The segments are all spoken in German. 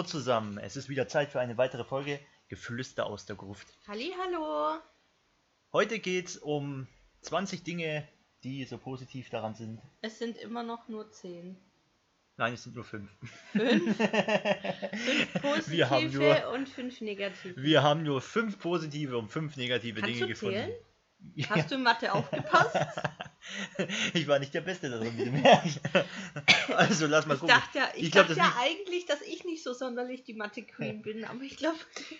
hallo zusammen. Es ist wieder Zeit für eine weitere Folge Geflüster aus der Gruft. Halli, hallo. Heute geht es um 20 Dinge, die so positiv daran sind. Es sind immer noch nur 10. Nein, es sind nur 5. 5? 5 positive Wir haben nur- und 5 negative. Wir haben nur 5 positive und 5 negative Kannst Dinge gefunden. zählen? Ja, Hast du in Mathe aufgepasst? ich war nicht der Beste darin, wie du merkst. Also lass mal Ich gucken. dachte ja, ich Ich glaub, dachte ja eigentlich, dass ich nicht so sonderlich die Mathe-Queen bin, aber ich glaube,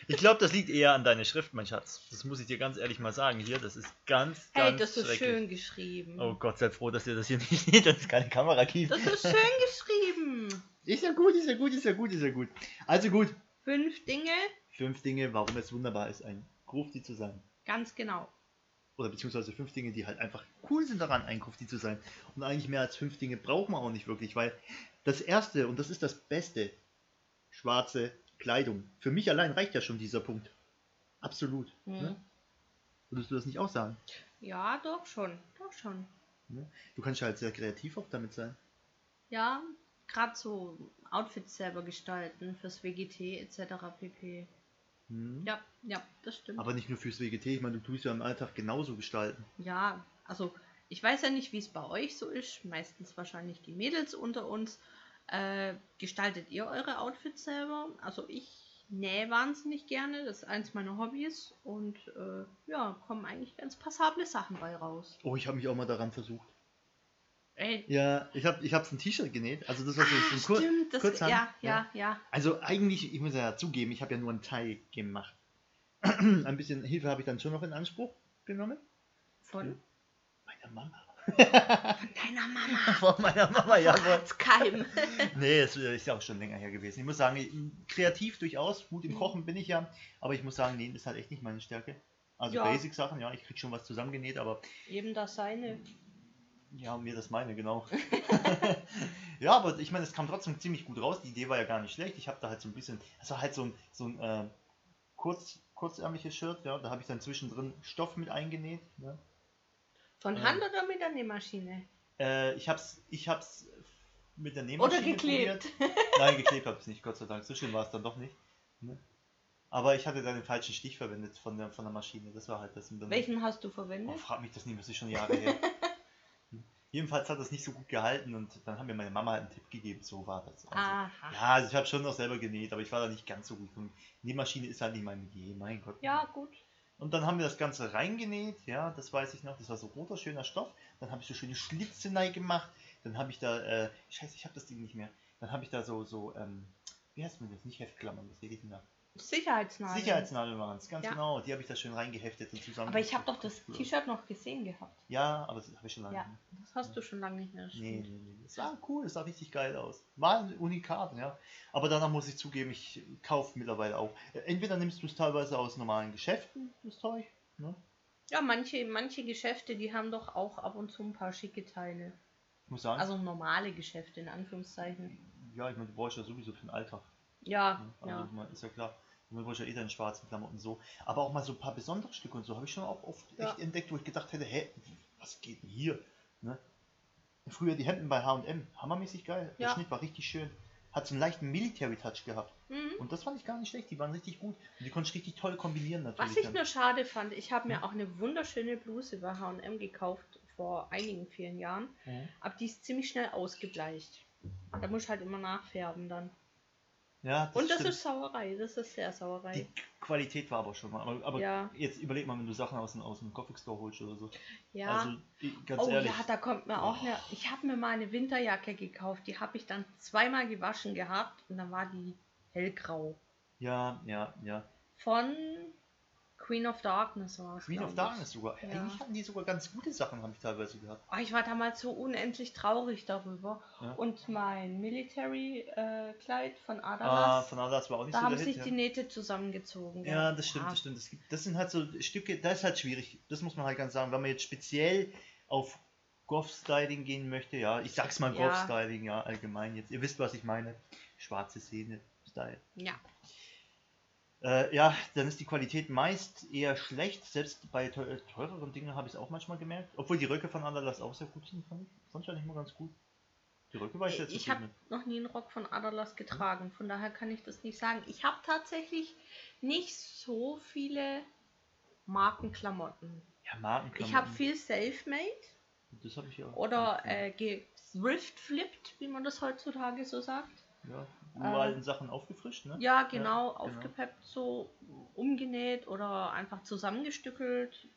Ich glaube, das liegt eher an deiner Schrift, mein Schatz. Das muss ich dir ganz ehrlich mal sagen. Hier, das ist ganz, hey, ganz das ist schön geschrieben. Oh Gott, sei froh, dass ihr das hier nicht seht, dass es keine Kamera gibt. Das ist schön geschrieben. Ist ja gut, ist ja gut, ist ja gut, ist ja gut. Also gut. Fünf Dinge, Fünf Dinge, warum es wunderbar ist, ein Grufti zu sein. ganz genau. Oder beziehungsweise fünf Dinge, die halt einfach cool sind daran, ein Grufti zu sein. Und eigentlich mehr als fünf Dinge braucht man auch nicht wirklich, weil das erste, und das ist das Beste, schwarze Kleidung. Für mich allein reicht ja schon dieser Punkt. Absolut. Hm. Ne? Würdest du das nicht auch sagen? Ja, doch schon, doch schon. Ne? Du kannst ja halt sehr kreativ auch damit sein. Ja, gerade so Outfits selber gestalten fürs WGT etc. pp. Hm? Ja, ja, das stimmt. Aber nicht nur fürs WGT, ich meine, du tust ja im Alltag genauso gestalten. Ja, also ich weiß ja nicht, wie es bei euch so ist. Meistens wahrscheinlich die Mädels unter uns. Äh, gestaltet ihr eure Outfits selber? Also ich nähe wahnsinnig gerne. Das ist eins meiner Hobbys. Und äh, ja, kommen eigentlich ganz passable Sachen bei raus. Oh, ich habe mich auch mal daran versucht. Ey, Ja, ich habe ich ein T-Shirt genäht. Also das war so, so ein Kur Ah, stimmt, das, Kurzhand, ja, ja, ja. Also eigentlich, ich muss ja zugeben, ich habe ja nur einen Teil gemacht. ein bisschen Hilfe habe ich dann schon noch in Anspruch genommen. Von Meiner Mama. deiner Mama. Von meiner Mama, jawohl. Keim. Nee, es ist ja auch schon länger her gewesen. Ich muss sagen, ich- kreativ durchaus, gut im Kochen bin ich ja, aber ich muss sagen, nähen ist halt echt nicht meine Stärke. Also Ja. Basic-Sachen, ja, ich krieg schon was zusammengenäht, aber Eben das seine. Ja, mir das meine, genau. ja, aber ich meine, es kam trotzdem ziemlich gut raus. Die Idee war ja gar nicht schlecht. Ich habe da halt so ein bisschen, das war halt so ein, so ein äh, kurz, kurzärmliches Shirt, ja, da habe ich dann zwischendrin Stoff mit eingenäht. Ne? Von Ja. Hand oder mit der Nähmaschine? Äh, ich hab's, ich hab's mit der Nähmaschine Oder geklebt. probiert. Nein, geklebt habe ich nicht, Gott sei Dank. So schlimm war es dann doch nicht. Ne? Aber ich hatte dann den falschen Stich verwendet von der, von der Maschine. Das war halt das. Welchen hast du Oh, verwendet? frag mich das nicht, das ist schon Jahre her. Jedenfalls hat das nicht so gut gehalten und dann hat mir meine Mama halt einen Tipp gegeben, so war das. Also, Aha. ja, also ich habe schon noch selber genäht, aber ich war da nicht ganz so gut. Und die Maschine ist halt nicht mein Metier, mein Gott. Ja, gut. Und dann haben wir das Ganze reingenäht, ja, das weiß ich noch, das war so roter, schöner Stoff. Dann habe ich so schöne Schlitze gemacht. Dann habe ich da, äh, scheiße, ich habe das Ding nicht mehr. Dann habe ich da so, so, ähm, wie heißt man das? Nicht Heftklammern, das sehe ich nach. Sicherheitsnadeln. Sicherheitsnadeln waren es, ganz Ja. genau. Die habe ich da schön reingeheftet und zusammen. Aber ich habe doch das T-Shirt noch gesehen gehabt. Ja, aber das habe ich schon lange Ja, nicht mehr. das hast du schon lange nicht mehr. das Nee, nee, nee. Es sah cool, es sah richtig geil aus. War ein Unikat, ja. Aber danach muss ich zugeben, ich kaufe mittlerweile auch. Entweder nimmst du es teilweise aus normalen Geschäften, das Zeug, ne? Ja, manche, manche Geschäfte, die haben doch auch ab und zu ein paar schicke Teile. Ich muss sagen, Also normale Geschäfte in Anführungszeichen. ja, ich meine, du brauchst ja sowieso für den Alltag. Ja? Also, ja. ist ja klar. Man braucht ja eh deine schwarzen Klamotten so. Aber auch mal so ein paar besondere Stücke und so habe ich schon auch oft Ja. echt entdeckt, wo ich gedacht hätte, hä, was geht denn hier? Ne? Früher die Hemden bei H&M, hammermäßig geil. Der Ja. Schnitt war richtig schön. Hat so einen leichten Military-Touch gehabt. Mhm. Und das fand ich gar nicht schlecht. Die waren richtig gut. Und die konnte ich richtig toll kombinieren natürlich. Was ich dann. nur schade fand, ich habe mir Hm? auch eine wunderschöne Bluse bei H&M gekauft vor einigen vielen Jahren. Mhm. Aber die ist ziemlich schnell ausgebleicht. Da muss ich halt immer nachfärben dann. Ja, das Und das stimmt. ist Sauerei, das ist sehr Sauerei. Die Qualität war aber schon mal. Aber, aber Ja. jetzt überleg mal, wenn du Sachen aus dem, aus dem Coffee Store holst oder so. ja. Also, ganz oh ehrlich. ja, da kommt mir auch eine. Ich habe mir mal eine Winterjacke gekauft, die habe ich dann zweimal gewaschen gehabt und dann war die hellgrau. Ja, ja, ja. Von Queen of Darkness war es. Queen of ich. Darkness sogar. Ja. Eigentlich hatten die sogar ganz gute Sachen, habe ich teilweise gehabt. Oh, ich war damals so unendlich traurig darüber. Ja. Und mein Military-Kleid von Ah, Adalas, von Adas war auch nicht da so haben der sich Hit, die ja. Nähte zusammengezogen. Ja, das stimmt, das stimmt. Das, gibt, das sind halt so Stücke, das ist halt schwierig. Das muss man halt ganz sagen. Wenn man jetzt speziell auf Goth-Styling gehen möchte, ja, ich sag's mal Ja. Goth-Styling, ja, allgemein jetzt. Ihr wisst, was ich meine. Schwarze Szene-Style. Ja. Äh, ja, dann ist die Qualität meist eher schlecht. Selbst bei teu teureren Dingen habe ich es auch manchmal gemerkt. Obwohl die Röcke von Anderlas auch sehr gut sind, fand ich. Fand ich eigentlich mal ganz gut. Die Röcke war ich jetzt Ich habe noch nie einen Rock von Adalas getragen, von daher kann ich das nicht sagen. Ich habe tatsächlich nicht so viele Markenklamotten. Ja, Markenklamotten. Ich habe viel Selfmade Das habe ich ja. oder äh, thrift-flipped, wie man das heutzutage so sagt. Ja, überall in Sachen aufgefrischt, ne? Ja, genau, genau. aufgepeppt, so umgenäht oder einfach zusammengestückelt,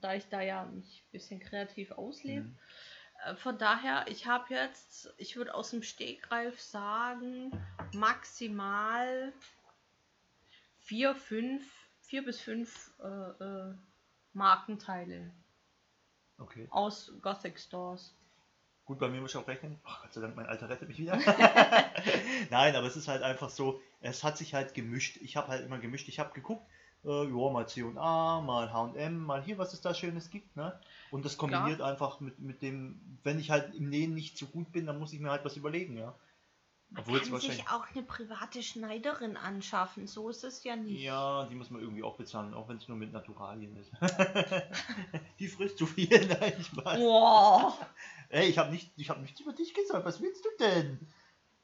da ich da ja mich ein bisschen kreativ auslebe. Mhm. Äh, Von daher, ich habe jetzt, ich würde aus dem Stegreif sagen, maximal vier, fünf, vier bis fünf äh, äh, Markenteile Okay. aus Gothic Stores. Gut, bei mir muss ich auch rechnen. Ach, Gott sei Dank, mein Alter rettet mich wieder. Nein, aber es ist halt einfach so, es hat sich halt gemischt. Ich habe halt immer gemischt. Ich habe geguckt, äh, ja, mal C&A, mal H&M, mal hier, was es da Schönes gibt, ne? Und das kombiniert einfach mit, mit dem, wenn ich halt im Nähen nicht so gut bin, dann muss ich mir halt was überlegen, ja. Man Obwohl kann sich auch eine private Schneiderin anschaffen, so ist es ja nicht. Ja, die muss man irgendwie auch bezahlen, auch wenn es nur mit Naturalien ist. die frisst zu viel, nein, Spaß. Boah. Ey, ich habe nicht, ich hab nichts über dich gesagt, was willst du denn?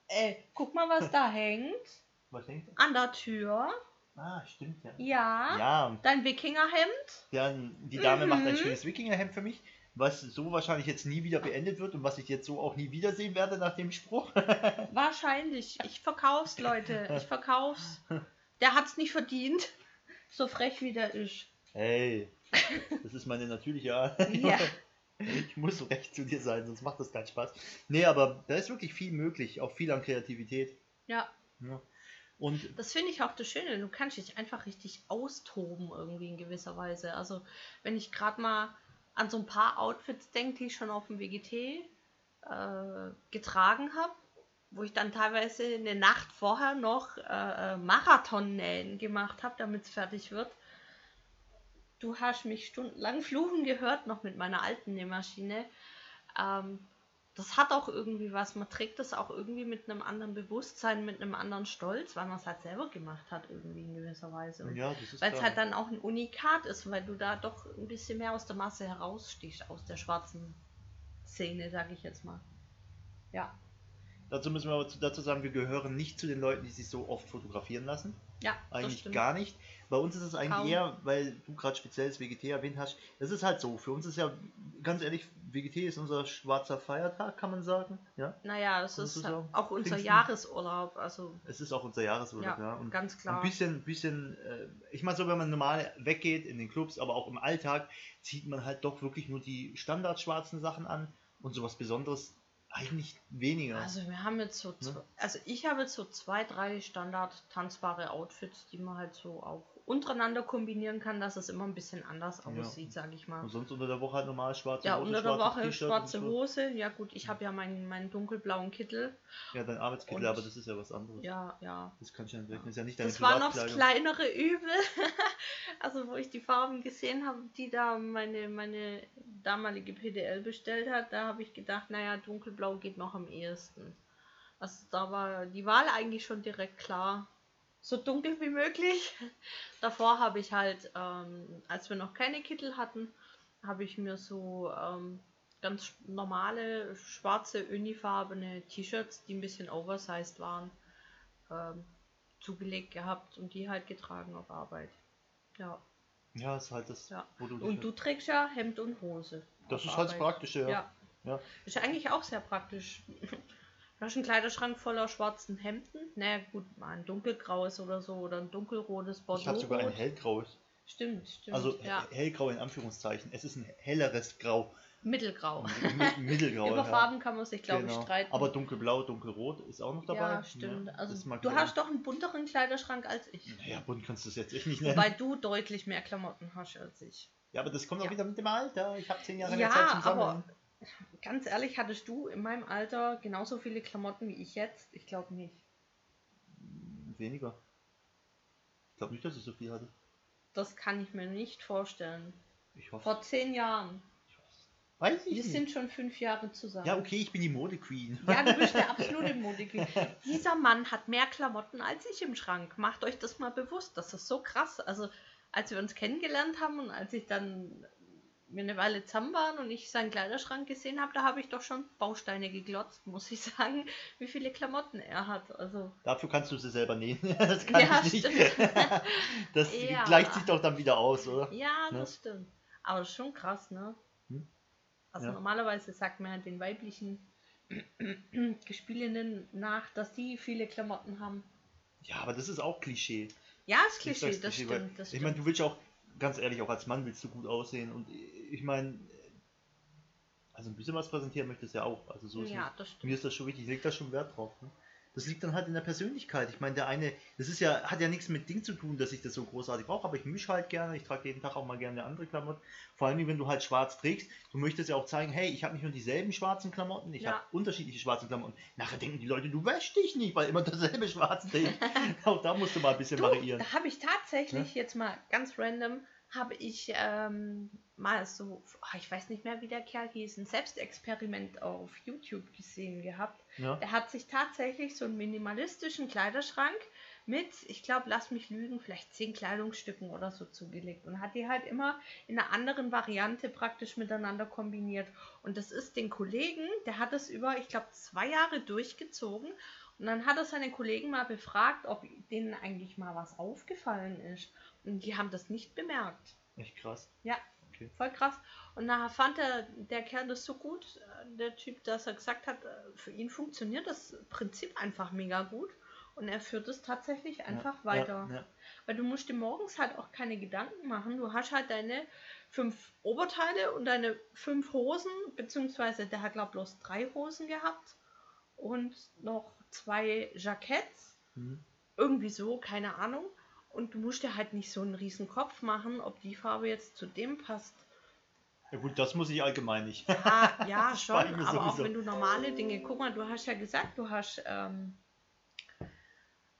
Ey, guck mal, was da hängt. Was denkst du? An der Tür. Ah, stimmt ja. Ja. Ja, Dein Wikingerhemd. dann, die Dame macht ein Mhm. schönes Wikingerhemd für mich, was so wahrscheinlich jetzt nie wieder beendet wird und was ich jetzt so auch nie wiedersehen werde nach dem Spruch. Wahrscheinlich. Ich verkauf's, Leute. Ich verkauf's. Der hat's nicht verdient. So frech wie der ist. Hey, das ist meine natürliche Art. Ja. Ich muss so recht zu dir sein, sonst macht das keinen Spaß. Nee, aber da ist wirklich viel möglich, auch viel an Kreativität. Ja. Ja. Und Das finde ich auch das Schöne. Du kannst dich einfach richtig austoben irgendwie in gewisser Weise. Also wenn ich gerade mal an so ein paar Outfits denke, die ich schon auf dem WGT äh, getragen habe, wo ich dann teilweise eine Nacht vorher noch äh, äh, Marathonnähen gemacht habe, damit es fertig wird. Du hast mich stundenlang fluchen gehört, noch mit meiner alten Nähmaschine. Ähm, das hat auch irgendwie was. Man trägt das auch irgendwie mit einem anderen Bewusstsein, mit einem anderen Stolz, weil man es halt selber gemacht hat, irgendwie in gewisser Weise. Und ja, das ist weil es halt dann auch ein Unikat ist, weil du da doch ein bisschen mehr aus der Masse herausstichst, aus der schwarzen Szene, sag ich jetzt mal. Ja, Dazu müssen wir aber zu- dazu sagen, wir gehören nicht zu den Leuten, die sich so oft fotografieren lassen. Ja, Eigentlich gar nicht. Bei uns ist es eigentlich Kaum. eher, weil du gerade speziell das WGT erwähnt hast, das ist halt so. Für uns ist ja, ganz ehrlich, WGT ist unser schwarzer Feiertag, kann man sagen. Ja, Naja, es ist du sagen? auch unser Pfingsten? Jahresurlaub, also es ist auch unser Jahresurlaub. ja, Ja, Und ganz klar. Ein bisschen, bisschen, äh, ich meine so, wenn man normal weggeht in den Clubs, aber auch im Alltag, zieht man halt doch wirklich nur die standardschwarzen Sachen an und sowas Besonderes eigentlich weniger. Also wir haben jetzt so, Ne? also ich habe jetzt so zwei, drei Standard tanzbare Outfits, die man halt so auch untereinander kombinieren kann, dass es immer ein bisschen anders Ja. aussieht, sage ich mal. und sonst unter der Woche halt normal schwarze Ja, Hose, unter der Woche schwarze. Hose. Ja gut, ich habe ja meinen, meinen dunkelblauen Kittel. Ja, dein Arbeitskittel, aber das ist ja was anderes. Ja, ja. Das kann ich ja nicht rechnen. Das ist ja nicht deine Das war noch das kleinere Übel. also wo ich die Farben gesehen habe, die da meine, meine damalige PDL bestellt hat, da habe ich gedacht, naja, dunkelblau geht noch am ehesten. Also da war die Wahl eigentlich schon direkt klar. So dunkel wie möglich. Davor habe ich halt, ähm, als wir noch keine Kittel hatten, habe ich mir so ähm, ganz normale schwarze unifarbene T-Shirts, die ein bisschen oversized waren, ähm, zugelegt gehabt und die halt getragen auf Arbeit. Ja. Ja, ist halt das, Ja. wo du Und du trägst ja Hemd und Hose. Das ist halt das Arbeit. Praktische, ja. Ja. Ja. Ist ja eigentlich auch sehr praktisch. Du hast einen Kleiderschrank voller schwarzen Hemden. Naja, gut, mal ein dunkelgraues oder so oder ein dunkelrotes Bordeaux. Ich habe sogar ein hellgraues. Stimmt, stimmt. Also ja. he- hellgrau in Anführungszeichen. Es ist ein helleres Grau. Mittelgrau. Mi- Mittelgrau. Über ja. Farben kann man sich, glaube ich, Genau. streiten. Aber dunkelblau, dunkelrot ist auch noch dabei. ja, stimmt. Ja, also du ich hast doch einen bunteren Kleiderschrank als ich. Ja, bunt kannst du es jetzt echt nicht nennen. Wobei du deutlich mehr Klamotten hast als ich. ja, aber das kommt auch wieder mit dem Alter. Ich habe zehn Jahre Ja, mehr Zeit zum aber- Sammeln. Ganz ehrlich, hattest du in meinem Alter genauso viele Klamotten wie ich jetzt? Ich glaube nicht. Weniger. Ich glaube nicht, dass ich so viel hatte. Das kann ich mir nicht vorstellen. Ich hoffe. Vor zehn Jahren. Weiß ich Wir nicht. sind schon fünf Jahre zusammen. ja, okay, ich bin die Mode-Queen. Ja, du bist der absolute Modequeen. Dieser Mann hat mehr Klamotten als ich im Schrank. Macht euch das mal bewusst. Das ist so krass. Also, als wir uns kennengelernt haben und als ich dann eine Weile zusammen waren und ich seinen Kleiderschrank gesehen habe, da habe ich doch schon Bausteine geglotzt, muss ich sagen, wie viele Klamotten er hat. Also Dafür kannst du sie selber nähen. Das kann Ja, ich nicht. stimmt. Das Ja. gleicht sich doch dann wieder aus, oder? ja, Ne? das stimmt. Aber das ist schon krass, ne? Hm? Also Ja. normalerweise sagt man den weiblichen Gespielinnen nach, dass die viele Klamotten haben. Ja, aber das ist auch Klischee. Ja, ist Klischee, das Klischee, weil- stimmt. Das Ich meine, du willst ja auch, ganz ehrlich, auch als Mann willst du gut aussehen. Und ich meine, also ein bisschen was präsentieren möchtest du ja auch. Also so ist ja, nicht. das stimmt. Mir ist das schon wichtig, ich leg da schon Wert drauf. Ne? Das liegt dann halt in der Persönlichkeit. Ich meine, der eine, das ist ja, hat ja nichts mit Ding zu tun, dass ich das so großartig brauche, aber ich mische halt gerne, ich trage jeden Tag auch mal gerne eine andere Klamotte. Vor allem, wenn du halt schwarz trägst, du möchtest ja auch zeigen, hey, ich habe nicht nur dieselben schwarzen Klamotten, ich Ja. habe unterschiedliche schwarze Klamotten. Nachher denken die Leute, du wäschst dich nicht, weil immer dasselbe schwarz trägt. auch da musst du mal ein bisschen Du, variieren. da habe ich tatsächlich jetzt mal ganz random, habe ich ähm, mal so, ah, ich weiß nicht mehr, wie der Kerl hieß, ein Selbstexperiment auf YouTube gesehen gehabt. Ja? Der hat sich tatsächlich so einen minimalistischen Kleiderschrank mit, ich glaube, lass mich lügen, vielleicht zehn Kleidungsstücken oder so zugelegt und hat die halt immer in einer anderen Variante praktisch miteinander kombiniert. Und das ist den Kollegen, der hat es über, ich glaube, zwei Jahre durchgezogen. Und dann hat er seine Kollegen mal befragt, ob denen eigentlich mal was aufgefallen ist. Und die haben das nicht bemerkt. Echt krass. Ja, Okay. voll krass. Und nachher fand er, der Kerl das so gut, äh, der Typ, dass er gesagt hat, äh, für ihn funktioniert das Prinzip einfach mega gut. Und er führt es tatsächlich einfach ja, weiter. Ja, ja. Weil du musst dir morgens halt auch keine Gedanken machen. Du hast halt deine fünf Oberteile und deine fünf Hosen, beziehungsweise der hat, glaube ich, bloß drei Hosen gehabt und noch zwei Jacketts. Mhm. Irgendwie so, keine Ahnung. Und du musst dir halt nicht so einen riesen Kopf machen, ob die Farbe jetzt zu dem passt. ja gut, das muss ich allgemein nicht. Ah, ja, schon, aber auch sowieso. wenn du normale Dinge, guck mal, du hast ja gesagt, du hast ähm,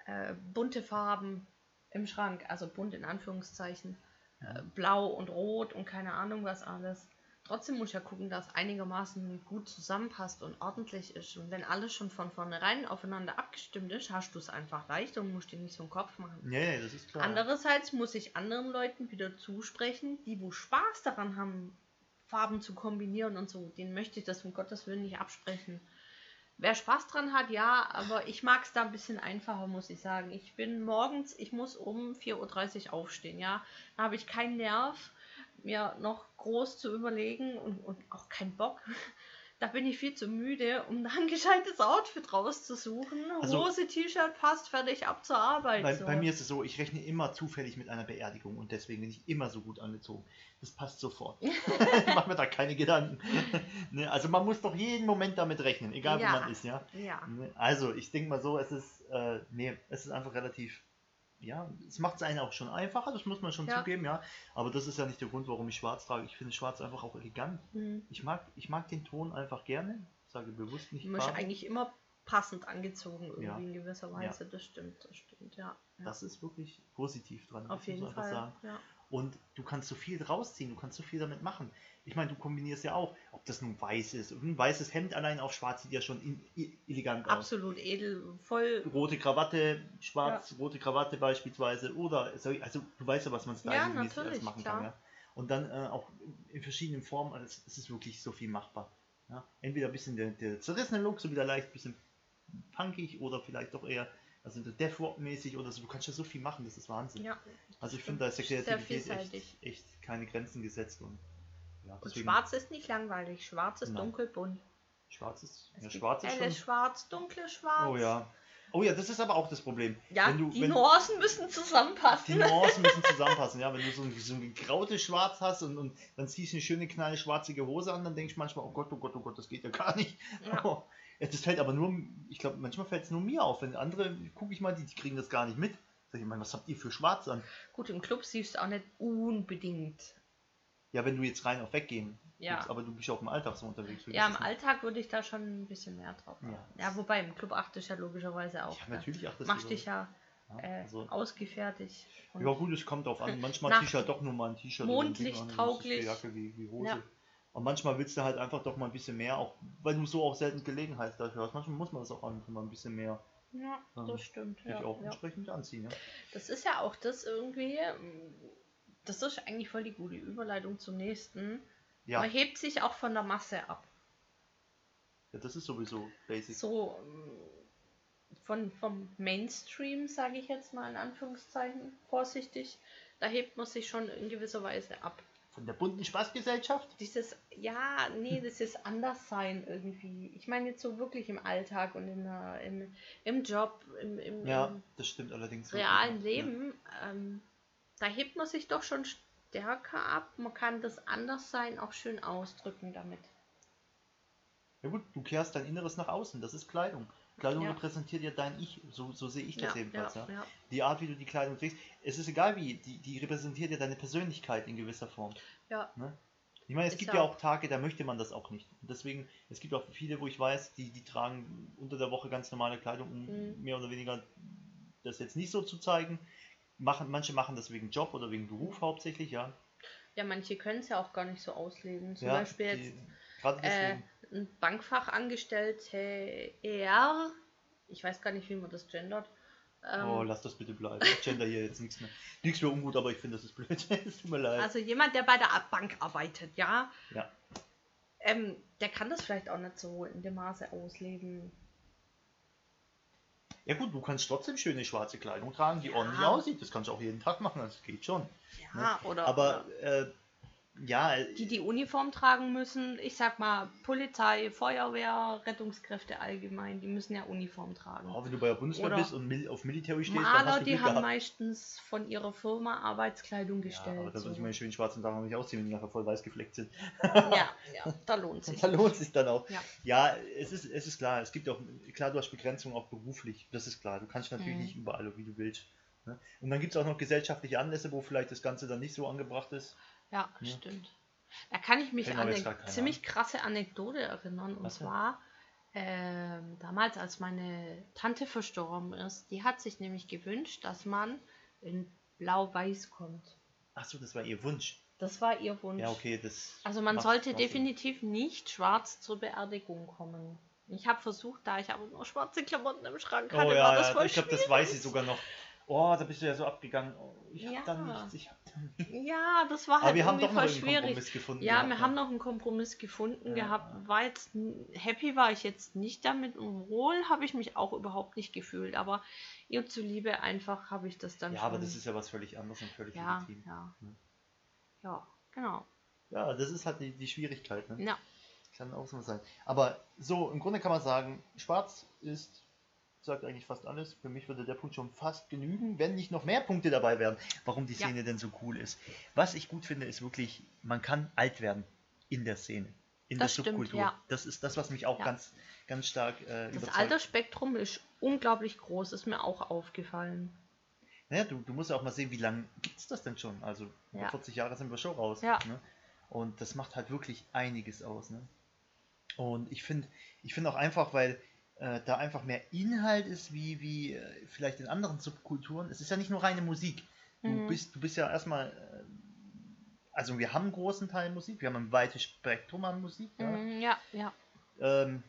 äh, bunte Farben im Schrank, also bunt in Anführungszeichen, äh, blau und rot und keine Ahnung was alles. Trotzdem muss ja gucken, dass einigermaßen gut zusammenpasst und ordentlich ist. Und wenn alles schon von vornherein aufeinander abgestimmt ist, hast du es einfach leicht und musst dir nicht so einen Kopf machen. Ja, das ist klar. Andererseits muss ich anderen Leuten wieder zusprechen, die wo Spaß daran haben, Farben zu kombinieren und so. Denen möchte ich das um Gottes Willen nicht absprechen. Wer Spaß dran hat, ja, aber ich mag es da ein bisschen einfacher, muss ich sagen. Ich bin morgens, ich muss um 4.30 Uhr aufstehen, ja. Da habe ich keinen Nerv, mir noch groß zu überlegen und, und auch keinen Bock. Da bin ich viel zu müde, um da ein gescheites Outfit rauszusuchen. Also- Hose, T-Shirt passt, fertig, ab zur Arbeit. Bei, so. bei mir ist es so, ich rechne immer zufällig mit einer Beerdigung und deswegen bin ich immer so gut angezogen. Das passt sofort. ich mache mir da keine Gedanken. ne, also man muss doch jeden Moment damit rechnen, egal Ja. wo man ist, ja. Ja. Ne, Also ich denke mal so, es ist, äh, nee, es ist einfach relativ, ja, es macht es einen auch schon einfacher, das muss man schon Ja. zugeben, ja. Aber das ist ja nicht der Grund, warum ich schwarz trage. Ich finde schwarz einfach auch elegant. Hm. Ich mag, ich mag den Ton einfach gerne. Ich sage bewusst nicht bist Farbe. eigentlich immer passend angezogen, irgendwie Ja. in gewisser Weise. Das stimmt, das stimmt, ja. ja. Das ist wirklich positiv dran. Auf muss jeden man Fall. sagen. Ja. Und du kannst so viel rausziehen, du kannst so viel damit machen. Ich meine, du kombinierst ja auch, ob das nun weiß ist. Ein weißes Hemd allein auf schwarz sieht ja schon in, i- elegant aus. Absolut edel, voll. Rote Krawatte, schwarz, rote Krawatte beispielsweise. Oder, so- also du weißt ja, was man Ja, stylingmäßig alles machen klar. kann. Ja? Und dann äh, auch in verschiedenen Formen, also es, es ist wirklich so viel machbar. Ja? Entweder ein bisschen der, der zerrissene Look, so wieder leicht ein bisschen punkig oder vielleicht doch eher also der Death Rock mäßig oder so. Du kannst ja so viel machen, das ist Wahnsinn. Ja. Also ich finde, da ist der Kreativität echt, echt keine Grenzen gesetzt. Und, ja, Und schwarz ist nicht langweilig. Schwarz ist Nein. dunkelbunt. Schwarz ist, Es ja, schwarz ist schon. Schwarz, dunkles Schwarz. Oh ja. Oh ja, das ist aber auch das Problem. Ja, du, die Nuancen müssen die zusammenpassen. Nuancen müssen zusammenpassen. Ja, wenn du so ein, so ein grautes Schwarz hast und, und dann ziehst du eine schöne kleine schwarzige Hose an, dann denke ich manchmal, oh Gott, oh Gott, oh Gott, das geht ja gar nicht. Ja. Oh, das fällt aber nur, ich glaube, manchmal fällt es nur mir auf. Wenn andere, gucke ich mal, die, die kriegen das gar nicht mit. Sag ich mal, was habt ihr für Schwarz an? Gut, im Club siehst du auch nicht unbedingt. Ja, wenn du jetzt rein auf weggehen. Ja. guckst, aber du bist ja auch im Alltag so unterwegs. Ja, im Alltag würde ich da schon ein bisschen mehr drauf Ja. achten. Ja, wobei im Club achte ich ja logischerweise auch. Ja, ne? natürlich achtest du Machst dich ja Ja, äh, also- ausgefertigt. Ja gut, es kommt drauf an. Manchmal Nach- zieh ich halt doch nur mal ein T-Shirt Mondlicht tauglich. Jacke wie, wie Hose. Ja. Und manchmal willst du halt einfach doch mal ein bisschen mehr, auch weil du so auch selten Gelegenheit dafür hast. Manchmal muss man das auch einfach mal ein bisschen mehr Ja, Ähm, das stimmt. Ja, auch ja. entsprechend anziehen. Ja? Das ist ja auch das irgendwie, das ist eigentlich voll die gute Überleitung zum nächsten. Ja, Man hebt sich auch von der Masse ab. ja das ist sowieso basic. So von, vom Mainstream, sage ich jetzt mal in Anführungszeichen, vorsichtig. Da hebt man sich schon in gewisser Weise ab. Von der bunten Spaßgesellschaft? Dieses, ja, nee, dieses Anderssein irgendwie. Ich meine jetzt so wirklich im Alltag und in der, im, im Job, im, im, Ja, das stimmt allerdings. realen Ja. Leben. Ähm, da hebt man sich doch schon stärker ab. Man kann das Anderssein auch schön ausdrücken damit. Ja gut, du kehrst dein Inneres nach außen, das ist Kleidung. Kleidung Ja. repräsentiert ja dein Ich, so, so sehe ich das Ja, jedenfalls. Ja, ja. Die Art, wie du die Kleidung trägst, es ist egal wie, die, die repräsentiert ja deine Persönlichkeit in gewisser Form. Ja. Ne? Ich meine, es Ist gibt ja auch- Tage, da möchte man das auch nicht. Und deswegen, es gibt auch viele, wo ich weiß, die, die tragen unter der Woche ganz normale Kleidung, um Mhm. mehr oder weniger das jetzt nicht so zu zeigen. Machen, manche machen das wegen Job oder wegen Beruf hauptsächlich, ja. Ja, manche können es ja auch gar nicht so ausleben. Zum Beispiel die- Gerade äh, deswegen. ein Bankfachangestellter, er, ich weiß gar nicht, wie man das gendert. Ähm, oh, lass das bitte bleiben. Ich gender hier jetzt nichts mehr. Nichts mehr ungut, aber ich finde, das ist blöd. es tut mir leid. also jemand, der bei der Bank arbeitet, ja. Ja. Ähm, der kann das vielleicht auch nicht so in dem Maße ausleben. Ja gut, du kannst trotzdem schöne schwarze Kleidung tragen, die Ja. ordentlich aussieht. Das kannst du auch jeden Tag machen, das geht schon. Ja, oder, Aber oder äh, ja, die, die Uniform tragen müssen, ich sag mal, Polizei, Feuerwehr, Rettungskräfte allgemein, die müssen ja Uniform tragen. auch wenn du bei der Bundeswehr Oder bist und mil auf Military stehst, dann Maler, hast du die haben gehabt. meistens von ihrer Firma Arbeitskleidung Ja, gestellt. aber da würde ich so. meine schönen schwarzen Sachen nicht ausziehen, wenn die nachher voll weiß gefleckt sind. ja, ja, da lohnt sich. Da lohnt sich dann auch. Ja. Ja, es ist, es ist klar, es gibt auch, klar, du hast Begrenzungen auch beruflich, das ist klar. Du kannst natürlich Mhm. nicht überall, wie du willst. ne? Und dann gibt es auch noch gesellschaftliche Anlässe, wo vielleicht das Ganze dann nicht so angebracht ist. Ja, Ja. stimmt. Da kann ich mich mir an eine ziemlich krasse Anekdote erinnern. Und Was zwar, ähm, damals, als meine Tante verstorben ist, die hat sich nämlich gewünscht, dass man in Blau-Weiß kommt. Achso, das war ihr Wunsch. Das war ihr Wunsch. Ja, okay, das. Also man macht- sollte macht Sinn. definitiv nicht schwarz zur Beerdigung kommen. Ich habe versucht, da ich aber nur schwarze Klamotten im Schrank hatte, Oh war ja, das ja voll ich glaube, das weiß ich sogar noch. Oh, da bist du ja so abgegangen. Oh, ich Ja. hab da nichts. Ich hab da nichts. Ja, das war Aber halt wir haben doch noch voll einen schwierig. Kompromiss gefunden. Ja, gehabt, wir haben noch einen Kompromiss gefunden Ja. gehabt. War jetzt happy war ich jetzt nicht damit und wohl habe ich mich auch überhaupt nicht gefühlt. Aber ihr zuliebe einfach habe ich das dann Ja, schon. aber das ist ja was völlig anderes und völlig ja, legitim. ja. Hm. Ja, genau. Ja, das ist halt die, die Schwierigkeit. Ne? Ja, Kann auch so sein. Aber so, im Grunde kann man sagen, schwarz ist, sagt eigentlich fast alles. Für mich würde der Punkt schon fast genügen, wenn nicht noch mehr Punkte dabei wären, warum die Ja. Szene denn so cool ist. Was ich gut finde, ist wirklich, man kann alt werden in der Szene. In Das der stimmt, Subkultur. ja. Das ist das, was mich auch Ja. ganz, ganz stark äh, das überzeugt. Altersspektrum ist unglaublich groß, ist mir auch aufgefallen. Naja, du, du musst ja auch mal sehen, wie lange gibt es das denn schon? Also Ja. 40 Jahre sind wir schon raus. Ja. Ne? Und das macht halt wirklich einiges aus. Ne? Und ich finde ich find auch einfach, weil äh, da einfach mehr Inhalt ist, wie, wie äh, vielleicht in anderen Subkulturen. Es ist ja nicht nur reine Musik. Du, Mhm. bist, du bist ja erstmal, äh, also wir haben einen großen Teil Musik, wir haben ein weites Spektrum an Musik. Ja? Mhm, ja, ja. Ähm,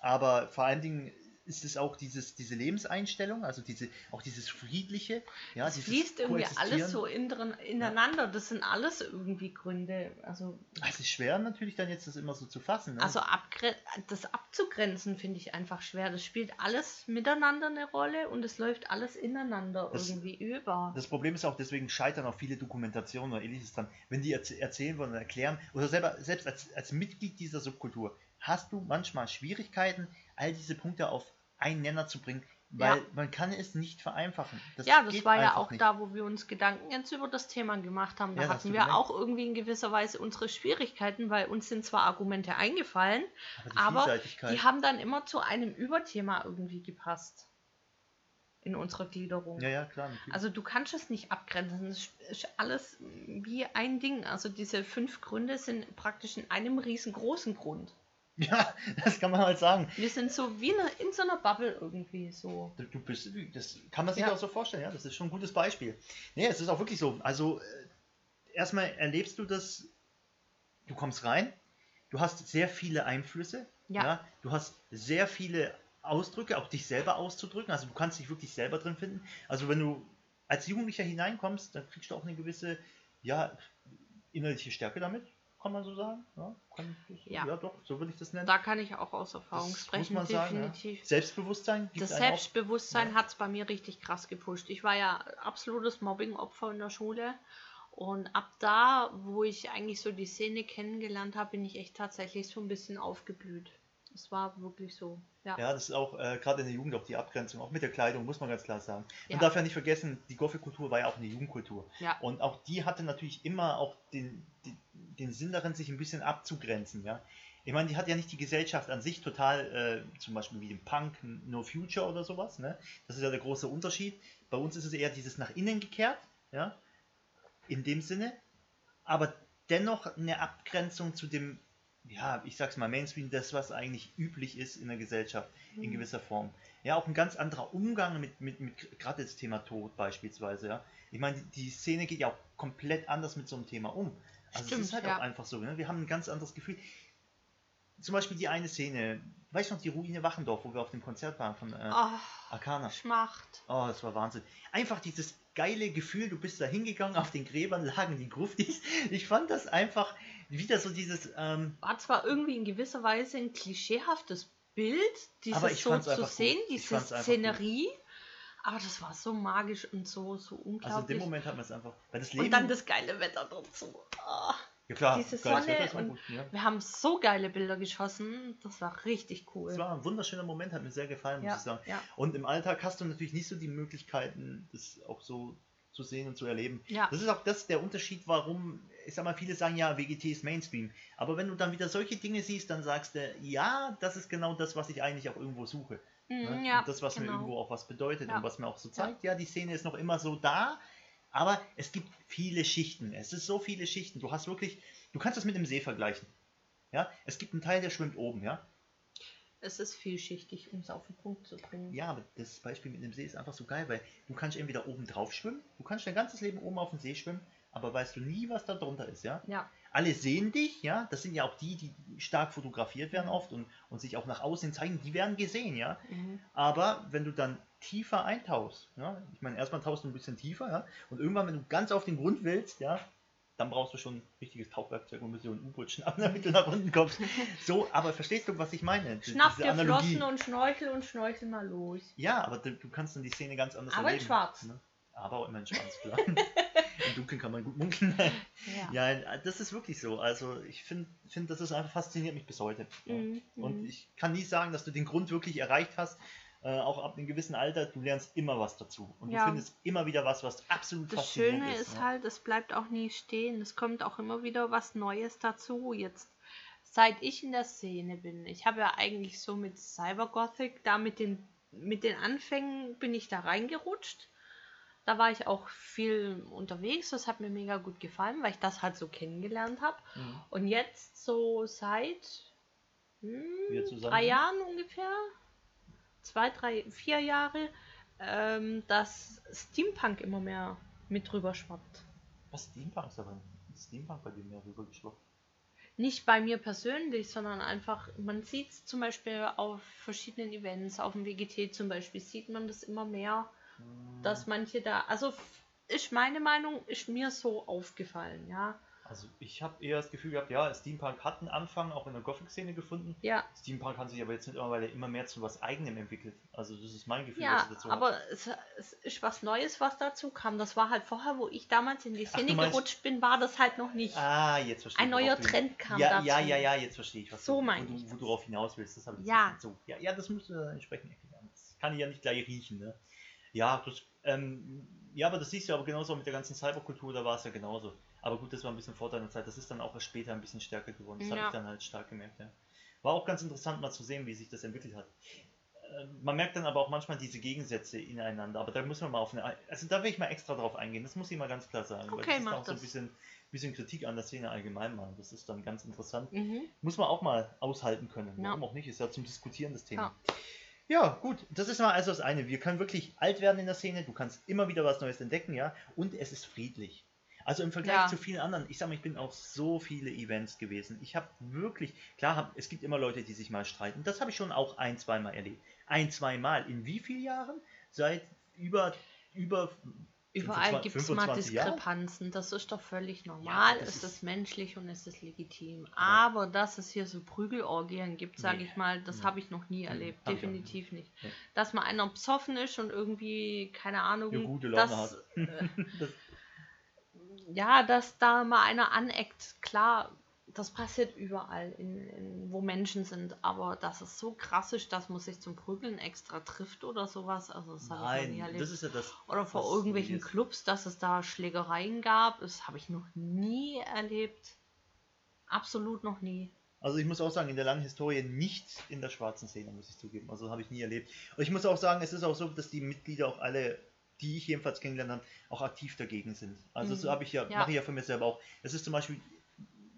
aber vor allen Dingen ist es auch dieses, diese Lebenseinstellung, also diese, auch dieses Friedliche. Ja, Es fließt irgendwie alles so in, drin, ineinander. Das sind alles irgendwie Gründe. Also Ah, Es ist schwer natürlich dann jetzt das immer so zu fassen. Ne? Also abgre das abzugrenzen finde ich einfach schwer. Das spielt alles miteinander eine Rolle und es läuft alles ineinander Das- irgendwie über. das Problem ist auch, deswegen scheitern auch viele Dokumentationen oder ähnliches dran, wenn die erz erzählen wollen und erklären, oder selber, selbst als, als Mitglied dieser Subkultur, hast du manchmal Schwierigkeiten, all diese Punkte auf einen Nenner zu bringen, weil Ja. man kann es nicht vereinfachen. Das ja, das war ja auch nicht. da, wo wir uns Gedanken jetzt über das Thema gemacht haben. Da Ja, hatten wir gemerkt. auch irgendwie in gewisser Weise unsere Schwierigkeiten, weil uns sind zwar Argumente eingefallen, Aber die aber die haben dann immer zu einem Überthema irgendwie gepasst. In unserer Gliederung. ja, ja, klar. Natürlich. Also du kannst es nicht abgrenzen. Es ist alles wie ein Ding. Also diese fünf Gründe sind praktisch in einem riesengroßen Grund. ja, das kann man halt sagen. Wir sind so wie in, einer- in so einer Bubble irgendwie so. Du- Du bist, das kann man sich Ja. auch so vorstellen, ja, das ist schon ein gutes Beispiel. Nee, es ist auch wirklich so. Also, äh, erstmal erlebst du das, du kommst rein, du hast sehr viele Einflüsse, Ja. du hast sehr viele Ausdrücke, auch dich selber auszudrücken, also du kannst dich wirklich selber drin finden. Also, wenn du als Jugendlicher hineinkommst, dann kriegst du auch eine gewisse, ja, innerliche Stärke damit, kann man so sagen. Ja, kann das, Ja. ja. doch, so würde ich das nennen. Da kann ich auch aus Erfahrung Das sprechen, muss man sagen, ja. definitiv. Selbstbewusstsein Das Selbstbewusstsein hat es bei mir richtig krass gepusht. Ich war ja absolutes Mobbing-Opfer in der Schule. Und ab da, wo ich eigentlich so die Szene kennengelernt habe, bin ich echt tatsächlich so ein bisschen aufgeblüht. Es war wirklich so. Ja. Ja, das ist auch äh, gerade in der Jugend auch die Abgrenzung, auch mit der Kleidung, muss man ganz klar sagen. Man Ja. darf ja nicht vergessen, die Gothic-Kultur war ja auch eine Jugendkultur. Ja. Und auch die hatte natürlich immer auch den, den, den Sinn darin, sich ein bisschen abzugrenzen. Ja? Ich meine, die hat ja nicht die Gesellschaft an sich total, äh, zum Beispiel wie den Punk, No Future oder sowas. Ne? Das ist ja der große Unterschied. Bei uns ist es eher dieses nach innen gekehrt, ja, in dem Sinne, aber dennoch eine Abgrenzung zu dem, ja, ich sag's mal, Mainstream, das, was eigentlich üblich ist in der Gesellschaft, in Mhm. gewisser Form. Ja, auch ein ganz anderer Umgang mit, mit, mit gerade das Thema Tod beispielsweise, ja. Ich meine, die Szene geht ja auch komplett anders mit so einem Thema um. Also Stimmt, es ist halt ja. auch einfach so, ne? wir haben ein ganz anderes Gefühl. Zum Beispiel die eine Szene, weißt du noch, die Ruine Wachendorf, wo wir auf dem Konzert waren von äh, Oh, Arcana. Schmacht. Oh, das war Wahnsinn. Einfach dieses geile Gefühl, du bist da hingegangen, auf den Gräbern lagen die Gruftis. Ich fand das einfach wieder so dieses, ähm, War zwar irgendwie in gewisser Weise ein klischeehaftes Bild, dieses so zu gut. sehen, diese einfach gut. Aber das war so magisch und so, so also in dem unglaublich. Moment hat man es einfach, weil das Leben, und dann das geile Wetter dazu. Oh. ja klar, diese Sonne Wetter und- gut, ja. Wir haben so geile Bilder geschossen. Das war richtig cool. Es war ein wunderschöner Moment, hat mir sehr gefallen, muss ja, ich sagen. ja, Und im Alltag hast du natürlich nicht so die Möglichkeiten, das auch so zu sehen und zu erleben. ja. Das ist auch das der Unterschied, warum, ich sag mal, viele sagen ja, WGT ist Mainstream. Aber wenn du dann wieder solche Dinge siehst, dann sagst du, ja, das ist genau das, was ich eigentlich auch irgendwo suche. Ne? ja und das, was mir genau. irgendwo auch was bedeutet Ja. und was mir auch so zeigt, ja. die Szene ist noch immer so da, aber es gibt viele Schichten. Es ist so viele Schichten. Du hast wirklich, du kannst das mit einem See vergleichen. Ja, es gibt einen Teil, der schwimmt oben, ja. Es ist vielschichtig, um es auf den Punkt zu bringen. Ja, aber das Beispiel mit dem See ist einfach so geil, weil du kannst entweder oben drauf schwimmen, du kannst dein ganzes Leben oben auf dem See schwimmen, aber weißt du nie, was da drunter ist, ja? Ja, Alle sehen dich, ja, das sind ja auch die, die stark fotografiert werden oft und, und sich auch nach außen zeigen, die werden gesehen, ja. mhm. Aber wenn du dann tiefer eintauchst, ja, ich meine, erstmal tauchst du ein bisschen tiefer, ja, und irgendwann, wenn du ganz auf den Grund willst, ja, dann brauchst du schon ein richtiges Tauchwerkzeug und musst dir ein U-Boot schnappen, damit du nach unten kommst. So, aber verstehst du, was ich meine? Die- Schnapp dir Analogie. Flossen und Schnorchel und schnorchel mal los. Ja, aber du, du kannst dann die Szene ganz anders Aber in erleben. schwarz. Ne? Aber auch immer in schwarz, klar. Im Dunkeln kann man gut munkeln. Ja. Ja, das ist wirklich so. Also ich finde, find, das ist einfach fasziniert mich bis heute. Ja. Mhm, Und mhm. ich kann nie sagen, dass du den Grund wirklich erreicht hast. Äh, auch ab einem gewissen Alter, du lernst immer was dazu. Und Ja. du findest immer wieder was, was absolut Das faszinierend Schöne ist. ist ne? halt, es bleibt auch nie stehen. Es kommt auch immer wieder was Neues dazu. Jetzt, seit ich in der Szene bin, ich habe ja eigentlich so mit Cybergothic, da mit den, mit den Anfängen bin ich da reingerutscht. Da war ich auch viel unterwegs. Das hat mir mega gut gefallen, weil ich das halt so kennengelernt habe. Mhm. Und jetzt so seit hm, drei? Jahren ungefähr, zwei, drei, vier Jahre, ähm, dass Steampunk immer mehr mit drüber schwappt. Was Steampunk ist aber Steampunk bei dir mehr rübergeschwappt. Nicht bei mir persönlich, sondern einfach, man sieht es zum Beispiel auf verschiedenen Events, auf dem WGT zum Beispiel, sieht man das immer mehr. Dass manche da, also ist meine Meinung, ist mir so aufgefallen, ja. Also ich habe eher das Gefühl gehabt, ja, Steampunk hat einen Anfang auch in der Gothic-Szene gefunden. Ja, Steampunk hat sich aber jetzt mittlerweile immer mehr zu was Eigenem entwickelt. Also das ist mein Gefühl, Ja, aber es, es ist was Neues, was dazu kam. Das war halt vorher, wo ich damals in die Ach, Szene meinst- gerutscht bin, war das halt noch nicht. Ah, jetzt verstehe Ein ich. neuer worauf du- Trend kam ja, dazu. Ja, ja, ja, jetzt verstehe ich, was So du, meine wo, ich du, wo du darauf hinaus willst. Das habe ich Ja. so. Ja, ja, das musst du dann entsprechend erklären. Das kann ich ja nicht gleich riechen, ne? Ja, das, ähm, ja, aber das siehst du aber genauso mit der ganzen Cyberkultur, da war es ja genauso. Aber gut, das war ein bisschen vor deiner Zeit. Das ist dann auch erst später ein bisschen stärker geworden. Das habe Ja. ich dann halt stark gemerkt, ja. War auch ganz interessant mal zu sehen, wie sich das entwickelt hat. Ähm, Man merkt dann aber auch manchmal diese Gegensätze ineinander, aber da muss man mal auf eine. Also da will ich mal extra drauf eingehen, das muss ich mal ganz klar sagen. weil Okay, das ist auch so ein das. bisschen, bisschen Kritik an der Szene allgemein mal. Das ist dann ganz interessant. Mhm. Muss man auch mal aushalten können. Warum auch nicht? Ist ja zum Diskutieren das Thema. Ja. Gut, das ist mal also das eine. Wir können wirklich alt werden in der Szene, du kannst immer wieder was Neues entdecken, ja, und es ist friedlich. Also im Vergleich Ja. zu vielen anderen, ich sag mal, ich bin auf so viele Events gewesen. Ich habe wirklich, klar, hab, es gibt immer Leute, die sich mal streiten. Das habe ich schon auch ein, zweimal erlebt. Ein, zweimal. In wie vielen Jahren? Seit über, über Überall 25 gibt es mal 25 Jahre? Diskrepanzen, das ist doch völlig normal, das ist ist- das menschlich und ist das legitim. Aber dass es hier so Prügelorgien gibt, sage Nee. ich mal, das Nee. habe ich noch nie Nee, erlebt, auch definitiv nicht. Nee. Dass mal einer besoffen ist und irgendwie, keine Ahnung, Ja, gute Laune dass, hat. äh, ja, dass da mal einer aneckt, klar, das passiert überall, in, in, wo Menschen sind, aber dass es so krass ist, dass man sich zum Prügeln extra trifft oder sowas, also das habe ich noch nie erlebt. das ist ja das. Oder vor irgendwelchen. Clubs, dass es da Schlägereien gab. Das habe ich noch nie erlebt. Absolut noch nie. Also ich muss auch sagen, in der langen Historie nicht in der schwarzen Szene, muss ich zugeben. Also habe ich nie erlebt. Und ich muss auch sagen, es ist auch so, dass die Mitglieder auch alle, die ich jedenfalls kennengelernt habe, auch aktiv dagegen sind. Also Mhm. so habe ich ja, Ja. mache ich ja für mich selber auch. Es ist zum Beispiel,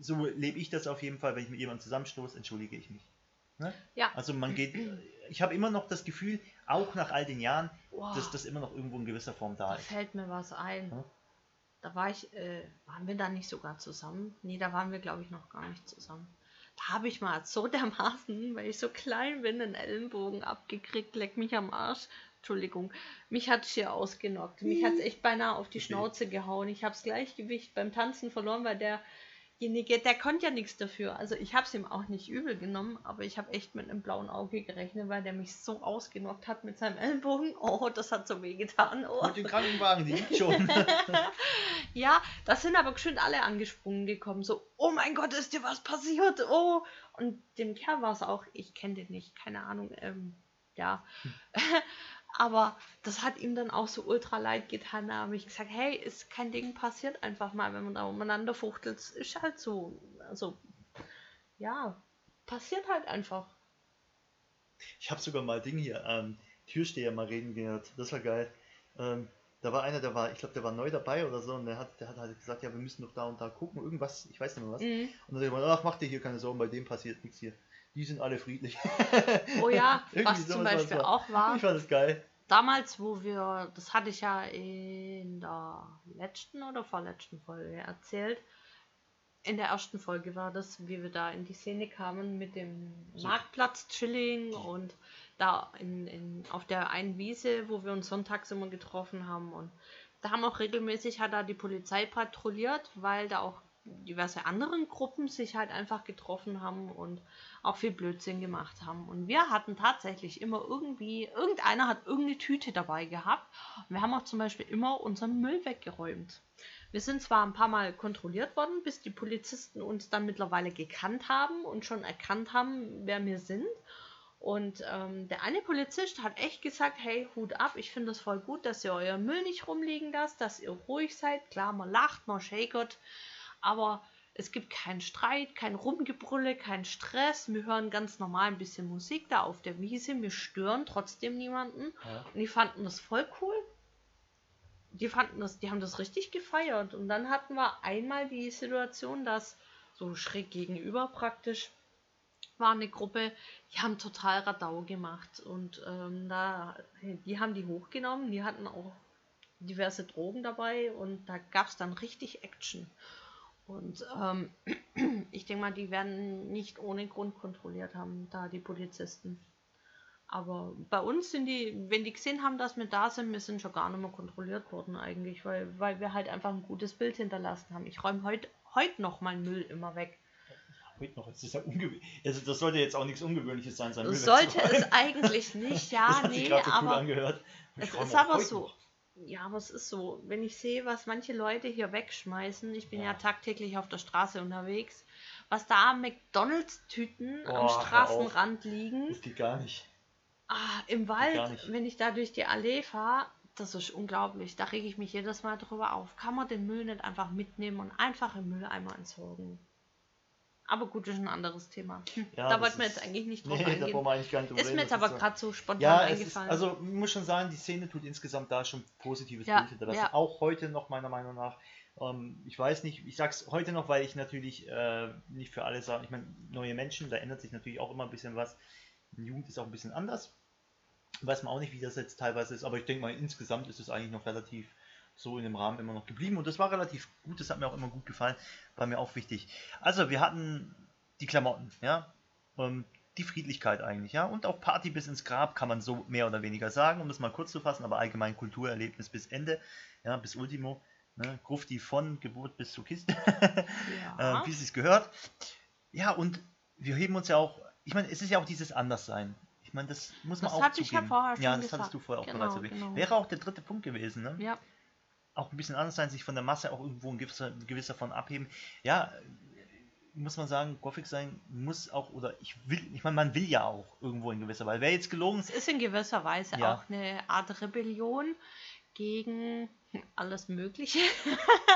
so lebe ich das auf jeden Fall, wenn ich mit jemandem zusammenstoße, entschuldige ich mich. Ne? Ja. Also man geht, ich habe immer noch das Gefühl, auch nach all den Jahren, Boah, dass das immer noch irgendwo in gewisser Form da da ist. fällt mir was ein. Ja. Da war ich, äh, waren wir da nicht sogar zusammen? Nee, da waren wir, glaube ich, noch gar nicht zusammen. Da habe ich mal so dermaßen, weil ich so klein bin, einen Ellenbogen abgekriegt, leck mich am Arsch. Entschuldigung, mich hat es hier ausgenockt. Mich hat es echt beinahe auf die Okay. Schnauze gehauen. Ich habe das Gleichgewicht beim Tanzen verloren, weil derjenige, der konnte ja nichts dafür. Also ich habe es ihm auch nicht übel genommen, aber ich habe echt mit einem blauen Auge gerechnet, weil der mich so ausgenockt hat mit seinem Ellenbogen. Oh, das hat so weh getan. Oh. Und den Krankenwagen, die liegt schon. Ja, da sind aber geschwind alle angesprungen gekommen. So, oh mein Gott, ist dir was passiert? Oh. Und dem Kerl war es auch, ich kenne den nicht, keine Ahnung, ähm, ja. aber das hat ihm dann auch so ultra leid getan. Da habe ich gesagt, hey, ist kein Ding, passiert einfach mal, wenn man da umeinander fuchtelt. Ist halt so. Also, ja, passiert halt einfach. Ich habe sogar mal Ding hier, ähm, Türsteher mal reden gehört. Das war geil. Ähm, da war einer, der war, ich glaube, der war neu dabei oder so und der hat, der hat halt gesagt, ja, wir müssen doch da und da gucken, irgendwas, ich weiß nicht mehr was. Mhm. Und dann hat er gesagt, ach, mach dir hier keine Sorgen, bei dem passiert nichts hier. Die sind alle friedlich. Oh ja, was zum war Beispiel es. auch war. Ich fand das geil. damals, wo wir, das hatte ich ja in der letzten oder vorletzten Folge erzählt. In der ersten Folge war das, wie wir da in die Szene kamen mit dem So. Marktplatz Chilling und da in, in, auf der einen Wiese, wo wir uns sonntags immer getroffen haben. Und da haben auch regelmäßig hat da die Polizei patrouilliert, weil da auch diverse anderen Gruppen sich halt einfach getroffen haben und auch viel Blödsinn gemacht haben. Und wir hatten tatsächlich immer irgendwie, irgendeiner hat irgendeine Tüte dabei gehabt. Und wir haben auch zum Beispiel immer unseren Müll weggeräumt. Wir sind zwar ein paar Mal kontrolliert worden, bis die Polizisten uns dann mittlerweile gekannt haben und schon erkannt haben, wer wir sind. Und ähm, der eine Polizist hat echt gesagt, hey, Hut ab, ich finde es voll gut, dass ihr euer Müll nicht rumliegen lasst, dass ihr ruhig seid. Klar, man lacht, man shakert, aber es gibt keinen Streit, kein Rumgebrülle, keinen Stress. Wir hören ganz normal ein bisschen Musik da auf der Wiese, wir stören trotzdem niemanden. Ja. Und die fanden das voll cool. Die fanden das, die haben das richtig gefeiert. Und dann hatten wir einmal die Situation, dass so schräg gegenüber praktisch war eine Gruppe, die haben total Radau gemacht. Und ähm, da, die haben die hochgenommen, die hatten auch diverse Drogen dabei und da gab es dann richtig Action. Und ähm, ich denke mal, die werden nicht ohne Grund kontrolliert haben, da die Polizisten. Aber bei uns sind die, wenn die gesehen haben, dass wir da sind, wir sind schon gar nicht mehr kontrolliert worden eigentlich, weil, weil wir halt einfach ein gutes Bild hinterlassen haben. Ich räume heute heut noch meinen Müll immer weg. Heute noch, das ist ja ungewöhnlich. Also das sollte jetzt auch nichts Ungewöhnliches sein, sein Müll Sollte es eigentlich nicht, das ja, hat sich nee, gerade so cool aber angehört. Ich es ist aber so. noch. Ja, aber es ist so, wenn ich sehe, was manche Leute hier wegschmeißen, ich bin ja, Ja. tagtäglich auf der Straße unterwegs, was da McDonalds-Tüten am. Straßenrand liegen, Das geht gar nicht. ah, im Wald, wenn ich da durch die Allee fahre, das ist unglaublich. Da rege ich mich jedes Mal drüber auf. Kann man den Müll nicht einfach mitnehmen und einfach im Mülleimer entsorgen? Aber gut, das ist ein anderes Thema. Hm, Ja, da wollten wir jetzt eigentlich nicht drauf Nee, da eingehen. brauchen wir eigentlich gar nicht drüber Ist mir jetzt aber so- gerade so spontan Ja, es ist, eingefallen. also man muss schon sagen, die Szene tut insgesamt da schon positives Ja, Bild hinterlassen. ja. Auch heute noch meiner Meinung nach. Ähm, ich weiß nicht, ich sag's heute noch, weil ich natürlich äh, nicht für alle sage, ich meine, neue Menschen, da ändert sich natürlich auch immer ein bisschen was. Die Jugend ist auch ein bisschen anders. Weiß man auch nicht, wie das jetzt teilweise ist, aber ich denke mal, insgesamt ist es eigentlich noch relativ so in dem Rahmen immer noch geblieben und das war relativ gut, das hat mir auch immer gut gefallen, war mir auch wichtig. Also wir hatten die Klamotten, ja. Ähm, die Friedlichkeit eigentlich, ja. Und auch Party bis ins Grab kann man so mehr oder weniger sagen, um das mal kurz zu fassen, aber allgemein Kulturerlebnis bis Ende, ja, bis Ultimo. Ne? Grufti von Geburt bis zur Kiste, Ja. äh, wie es sich gehört. Ja, und wir heben uns ja auch, ich meine, es ist ja auch dieses Anderssein. Ich meine, das muss man Das auch hatte ich ja vorher ja, schon das hattest gesagt. du vorher auch Genau, bereits erwähnt. genau. Wäre auch der dritte Punkt gewesen, ne? ja. Auch ein bisschen anders sein, sich von der Masse auch irgendwo ein gewisser, gewisser von abheben. Ja, muss man sagen, Gothic sein muss auch, oder ich will, ich meine, man will ja auch irgendwo in gewisser Weise. Wäre jetzt gelungen, Es ist in gewisser Weise Ja. auch eine Art Rebellion gegen alles Mögliche.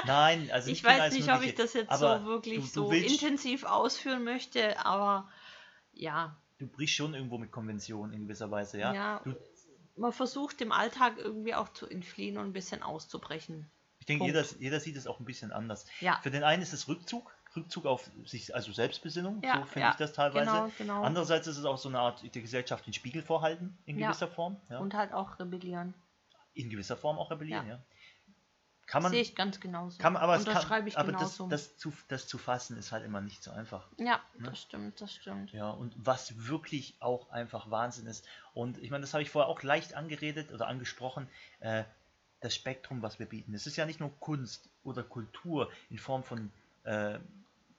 nein, also ich weiß nicht, ob Mögliche, ich das jetzt so wirklich du, du so willst, intensiv ausführen möchte, aber ja, Du brichst schon irgendwo mit Konventionen in gewisser Weise, ja. Ja. Du, man versucht dem Alltag irgendwie auch zu entfliehen und ein bisschen auszubrechen. ich denke, Punkt. jeder, jeder sieht es auch ein bisschen anders. Ja, Für den einen ist es Rückzug, Rückzug auf sich, also Selbstbesinnung, Ja, so finde ja, ich das teilweise. genau, genau. Andererseits ist es auch so eine Art der Gesellschaft den Spiegel vorhalten, in gewisser Form. Und halt auch rebellieren. in gewisser Form auch rebellieren, Ja. Kann man, Sehe ich ganz genauso. kann man aber, und das kann, ich aber das, genauso. das, zu, das zu fassen ist halt immer nicht so einfach. ja, ne? das stimmt, das stimmt. Ja, und was wirklich auch einfach Wahnsinn ist. Und ich meine, das habe ich vorher auch leicht angeredet oder angesprochen. Äh, das Spektrum, was wir bieten. Es ist ja nicht nur Kunst oder Kultur in Form von äh,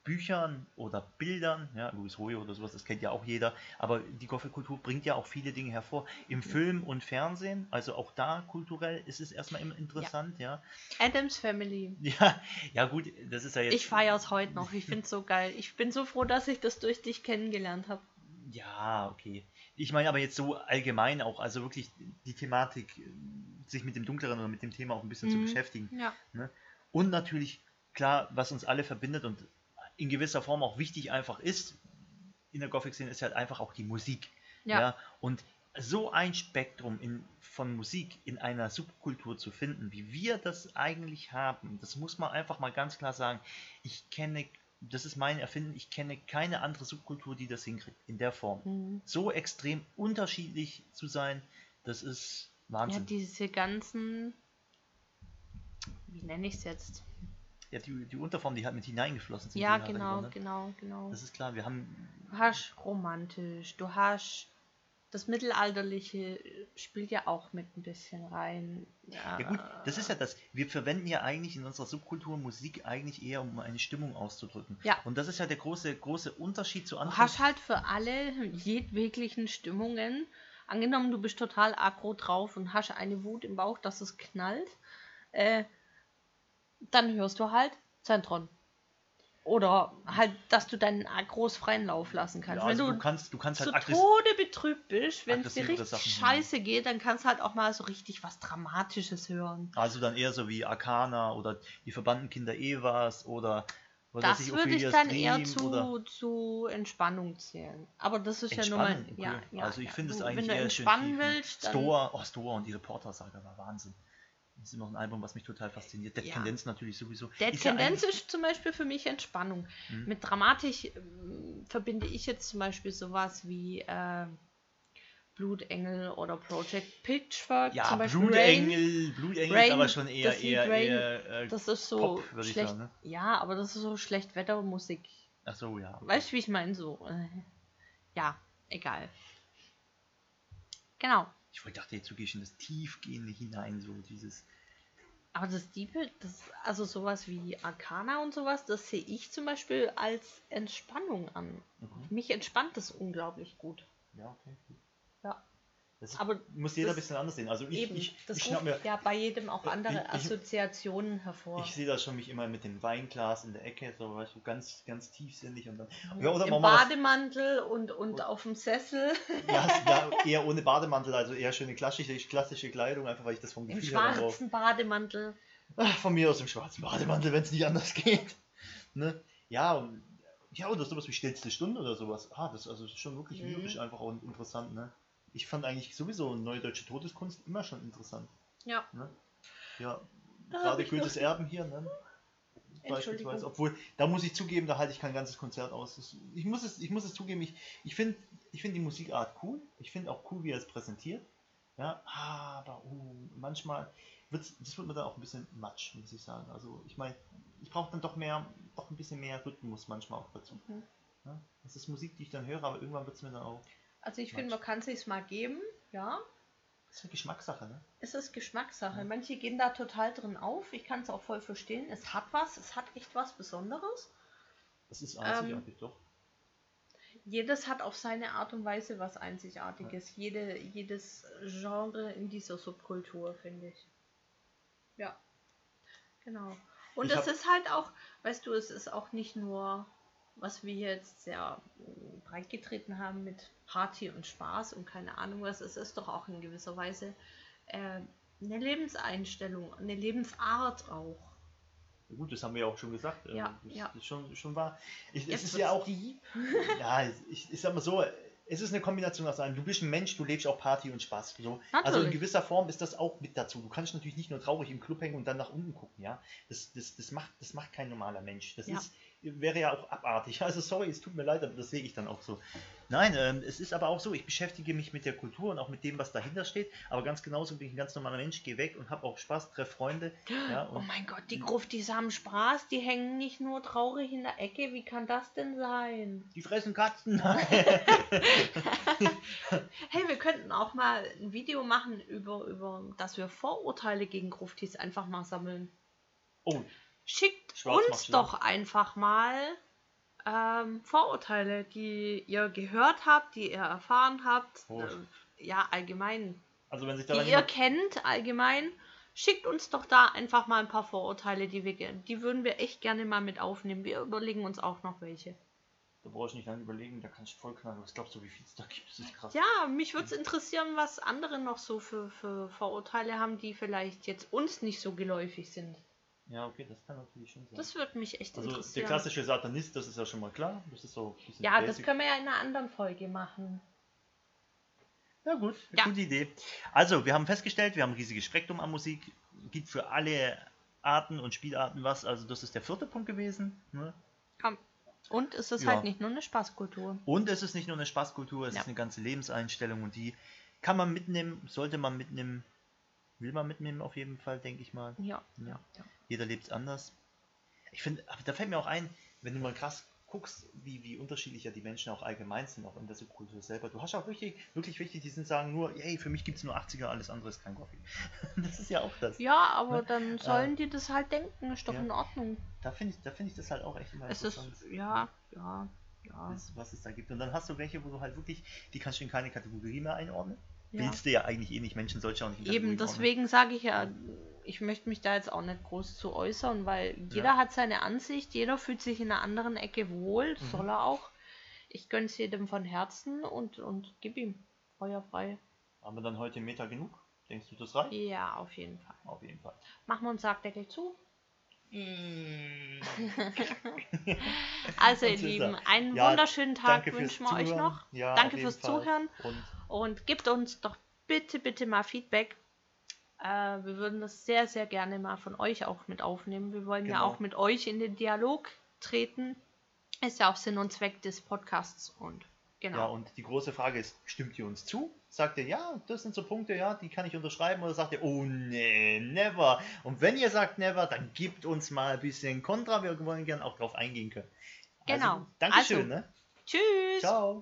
Büchern oder Bildern, ja, Louis Hoye oder sowas, das kennt ja auch jeder, aber die Gothic-Kultur bringt ja auch viele Dinge hervor. Im Film und Fernsehen, also auch da kulturell ist es erstmal immer interessant, ja. Adams Family. Ja, ja gut, das ist ja jetzt. Ich feiere es heute noch. Ich finde es so geil. Ich bin so froh, dass ich das durch dich kennengelernt habe. Ja, okay. Ich meine aber jetzt so allgemein auch, also wirklich die Thematik, sich mit dem Dunkleren oder mit dem Thema auch ein bisschen zu Mhm. beschäftigen. Ja. Und natürlich, klar, was uns alle verbindet und in gewisser Form auch wichtig einfach ist, in der Gothic-Szene ist halt einfach auch die Musik. Ja. Und so ein Spektrum in, von Musik in einer Subkultur zu finden, wie wir das eigentlich haben, das muss man einfach mal ganz klar sagen. Ich kenne, das ist mein Erfinden, ich kenne keine andere Subkultur, die das hinkriegt, in der Form. Mhm. So extrem unterschiedlich zu sein, das ist Ja, Wahnsinn. diese ganzen. Wie nenne ich es jetzt? Ja, die, die Unterform, die halt mit hineingeflossen sind. Ja, genau, immer, ne? genau, genau. Das ist klar, wir haben Du hast romantisch, du hast das Mittelalterliche spielt ja auch mit ein bisschen rein. Ja gut, das ist ja das. Wir verwenden ja eigentlich in unserer Subkultur Musik eigentlich eher, um eine Stimmung auszudrücken. Ja. Und das ist ja der große, große Unterschied zu Du anderen. hast halt für alle jedweglichen Stimmungen. Angenommen, du bist total aggro drauf und hast eine Wut im Bauch, dass es knallt. Äh, dann hörst du halt Zentron. Oder halt, dass du deinen Aggros freien Lauf lassen kannst. ja, Wenn also du du kannst, du kannst zu halt aggressiv. Tode betrübt bist, wenn es dir richtig Sachen scheiße geht, dann kannst du halt auch mal so richtig was Dramatisches hören. Also dann eher so wie Arcana oder die verbannten Kinder Evas oder Das ich, würde ich dann Dream eher zu, zu Entspannung zählen. Aber das ist ja nur mal. Entspannung, Ja, okay. ja, also ich ja. finde es eigentlich Wenn du eher schön entspannen ne? willst, dann. Stoa, oh Stoa und ihre Porter-Saga war Wahnsinn. Das ist immer noch ein Album, was mich total fasziniert. Dead Ja. Tendenz natürlich sowieso. Ist ja Tendenz ist zum Beispiel für mich Entspannung. Mhm. Mit Dramatik ähm, verbinde ich jetzt zum Beispiel sowas wie äh, Blutengel oder Project Pitchfork. Ja, zum Beispiel Rain. Blutengel, Blutengel Rain, ist aber schon eher, eher, Rain, eher, äh, Das ist so Pop, schlecht. sagen, ne? Ja, aber das ist so Schlechtwettermusik. ach so, ja. Weißt du, wie ich meine? So. Äh, ja, egal. Genau. Ich dachte, jetzt wirklich in das Tiefgehende hinein, so dieses. Aber das Diepe, das, also sowas wie Arcana und sowas, das sehe ich zum Beispiel als Entspannung an. Mhm. Mich entspannt das unglaublich gut. Ja, okay. Ja. Das Aber muss jeder ein bisschen anders sehen. Also ich, Eben, ich, das ich ruft mir, ja bei jedem auch andere ich- Assoziationen hervor. ich sehe das schon mich immer mit dem Weinglas in der Ecke, so weißt du, ganz, ganz tiefsinnig und dann. Ja, oder Im wir was- Bademantel und, und auf dem Sessel. Ja, ja, eher ohne Bademantel, also eher schöne klassische, klassische Kleidung, einfach weil ich das vom Im Gefühl brauche. schwarzen Bademantel. Ach, Von mir aus im schwarzen Bademantel, wenn es nicht anders geht. Ne? Ja, und- ja, oder sowas wie stillste Stunde oder sowas. Ah, das also das ist schon wirklich Mhm. lyrisch einfach und interessant, ne? Ich fand eigentlich sowieso neue deutsche Todeskunst immer schon interessant. Ja. Ne? Ja, Da hab gerade Goethes noch- Erben hier, ne? Beispielsweise. Obwohl, da muss ich zugeben, da halte ich kein ganzes Konzert aus. Das, ich, muss es, ich muss es zugeben, ich, ich finde ich find die Musikart cool. Ich finde auch cool, wie er es präsentiert. Ja, aber uh, manchmal wird's, das wird mir dann auch ein bisschen matsch, muss ich sagen. Also ich meine, ich brauche dann doch mehr, doch ein bisschen mehr Rhythmus manchmal auch dazu. Mhm. Ja? Das ist Musik, die ich dann höre, aber irgendwann wird es mir dann auch. Also ich finde, man kann sich's mal geben, ja. Ist eine Geschmackssache, ne? Es ist Geschmackssache. Ja. Manche gehen da total drin auf. Ich kann es auch voll verstehen. Es hat was, es hat echt was Besonderes. Das ist Ähm, einzigartig, doch. Jedes hat auf seine Art und Weise was Einzigartiges. Jede, jedes Genre in dieser Subkultur, finde ich. Ja. Genau. Und es ist halt auch, weißt du, es ist auch nicht nur, was wir jetzt sehr mm, breit getreten haben mit Party und Spaß und keine Ahnung was. Es ist doch auch in gewisser Weise äh, eine Lebenseinstellung, eine Lebensart auch. Ja, Gut, das haben wir ja auch schon gesagt. äh, Ja, das, ja. ist schon, schon wahr. Ich, es ist ja auch. Ja, ich, ich sag mal so, es ist eine Kombination aus allem. Du bist ein Mensch, du lebst auch Party und Spaß. So. Also in gewisser Form ist das auch mit dazu. Du kannst natürlich nicht nur traurig im Club hängen und dann nach unten gucken, ja. Das, das, das, macht, das macht kein normaler Mensch. Das Ja. ist, wäre ja auch abartig. Also sorry, es tut mir leid, aber das sehe ich dann auch so. Nein, ähm, es ist aber auch so, ich beschäftige mich mit der Kultur und auch mit dem, was dahinter steht. Aber ganz genauso bin ich ein ganz normaler Mensch, gehe weg und habe auch Spaß, treffe Freunde. Ja, Oh mein Gott, die Gruftis haben Spaß, die hängen nicht nur traurig in der Ecke. Wie kann das denn sein? die fressen Katzen. Hey, wir könnten auch mal ein Video machen über, über dass wir Vorurteile gegen Gruftis einfach mal sammeln. oh, Schickt Schwarz uns doch einfach mal ähm, Vorurteile, die ihr gehört habt, die ihr erfahren habt. Oh. Ja, allgemein. also wenn sich daran Die ihr kennt, allgemein. Schickt uns doch da einfach mal ein paar Vorurteile, die wir die würden wir echt gerne mal mit aufnehmen. Wir überlegen uns auch noch welche. Da brauche ich nicht lange überlegen, da kann ich voll knallen. Was glaubst du, wie viel es da gibt? Das ist krass. Ja, mich würde es interessieren, was andere noch so für, für Vorurteile haben, die vielleicht jetzt uns nicht so geläufig sind. Ja, okay, das kann natürlich schon sein. Das würde mich echt also der interessieren. klassische Satanist, das ist ja schon mal klar. Das ist so ja, das basic. können wir ja in einer anderen Folge machen. Ja gut, Ja. gute Idee. Also, wir haben festgestellt, wir haben ein riesiges Spektrum an Musik. Gibt für alle Arten und Spielarten was. Also das ist der vierte Punkt gewesen. Ne? Ja. Und es ist Ja. halt nicht nur eine Spaßkultur. Und es ist nicht nur eine Spaßkultur, es Ja. ist eine ganze Lebenseinstellung und die kann man mitnehmen, sollte man mitnehmen, will man mitnehmen auf jeden Fall, denke ich mal. Ja. ja, ja. Jeder lebt es anders. Ich finde, aber da fällt mir auch ein, wenn du mal krass guckst, wie, wie unterschiedlich ja die Menschen auch allgemein sind, auch in der Subkultur selber. Du hast auch wirklich, wirklich wichtig, die sind sagen nur, hey, für mich gibt es nur 80er, alles andere ist kein Coffee. das ist ja auch das. Ja, aber Ne? dann sollen die das halt denken, ist doch Ja. in Ordnung. Da finde ich, da finde ich das halt auch echt immer Es ist, interessant. ja, ja, ja. Was, was es da gibt. Und dann hast du welche, wo du halt wirklich, die kannst du in keine Kategorie mehr einordnen. Ja. Willst du ja eigentlich eh nicht, Menschen sollst du auch nicht Eben, deswegen sage ich ja, ich möchte mich da jetzt auch nicht groß zu äußern, weil jeder hat seine Ansicht, jeder fühlt sich in einer anderen Ecke wohl, Mhm. soll er auch. Ich gönn's jedem von Herzen und, und gib ihm feuerfrei. Haben wir dann heute Meta genug? Denkst du, das reicht? Ja, auf jeden Fall. Auf jeden Fall. Machen wir uns Sargdeckel zu. Mm. Also, ihr Lieben, einen Ja, wunderschönen Tag wünschen wir euch noch. Ja, Danke fürs Fall. Zuhören. Und Und gebt uns doch bitte, bitte mal Feedback. Äh, wir würden das sehr, sehr gerne mal von euch auch mit aufnehmen. Wir wollen ja Genau. auch mit euch in den Dialog treten. Ist ja auch Sinn und Zweck des Podcasts. Und genau. Ja, und die große Frage ist, stimmt ihr uns zu? Sagt ihr, ja, das sind so Punkte, ja, die kann ich unterschreiben? Oder sagt ihr, oh nee, never? Und wenn ihr sagt never, dann gebt uns mal ein bisschen Kontra. Wir wollen gerne auch drauf eingehen können. Genau. Also, Dankeschön, Also, ne? Tschüss. Ciao.